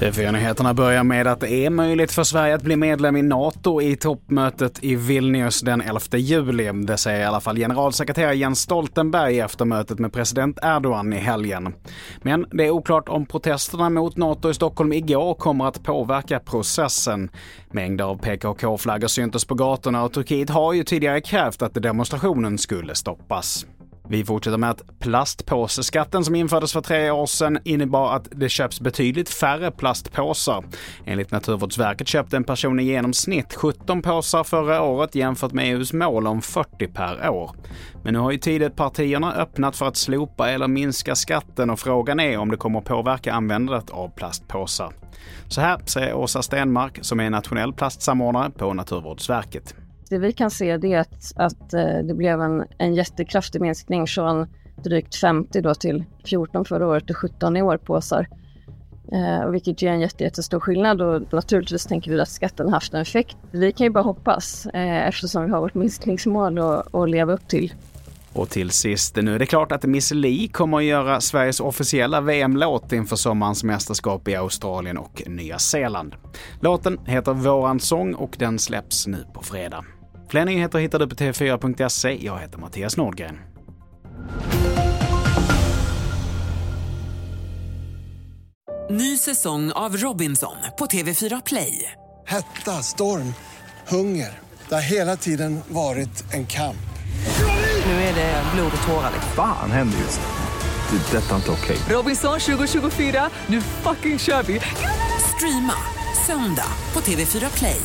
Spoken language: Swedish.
TV4-nyheterna börjar med att det är möjligt för Sverige att bli medlem i NATO i toppmötet i Vilnius den 11 juli. Det säger i alla fall generalsekreterare Jens Stoltenberg efter mötet med president Erdogan i helgen. Men det är oklart om protesterna mot NATO i Stockholm igår kommer att påverka processen. Mängder av PKK-flaggor syntes på gatorna och Turkiet har ju tidigare krävt att demonstrationen skulle stoppas. Vi fortsätter med att plastpåseskatten som infördes för tre år sedan innebar att det köps betydligt färre plastpåsar. Enligt Naturvårdsverket köpte en person i genomsnitt 17 påsar förra året jämfört med EUs mål om 40 per år. Men nu har ju Tidöpartierna öppnat för att slopa eller minska skatten och frågan är om det kommer att påverka användandet av plastpåsar. Så här säger Åsa Stenmark som är nationell plastsamordnare på Naturvårdsverket. Det vi kan se det är att, att eh, det blev en, en jättekraftig minskning från drygt 50 då till 14 förra året och 17 i år påsar. Eh, vilket ger en jätte, jättestor skillnad och naturligtvis tänker vi att skatten haft en effekt. Vi kan ju bara hoppas eh, eftersom vi har vårt minskningsmål att, att leva upp till. Och till sist, nu är det klart att Miss Li kommer att göra Sveriges officiella VM-låt inför sommarens mästerskap i Australien och Nya Zeeland. Låten heter Våran sång och den släpps nu på fredag. Fler nyheter hittar du på tv4.se. Jag heter Mattias Nordgren. Ny säsong av Robinson på TV4 Play. Hetta, storm, hunger. Det har hela tiden varit en kamp. Nu är det blod och tårar. Fan händer just nu. Det. är Detta är inte okej. Robinson 2024, nu fucking kör vi! Streama söndag på TV4 Play.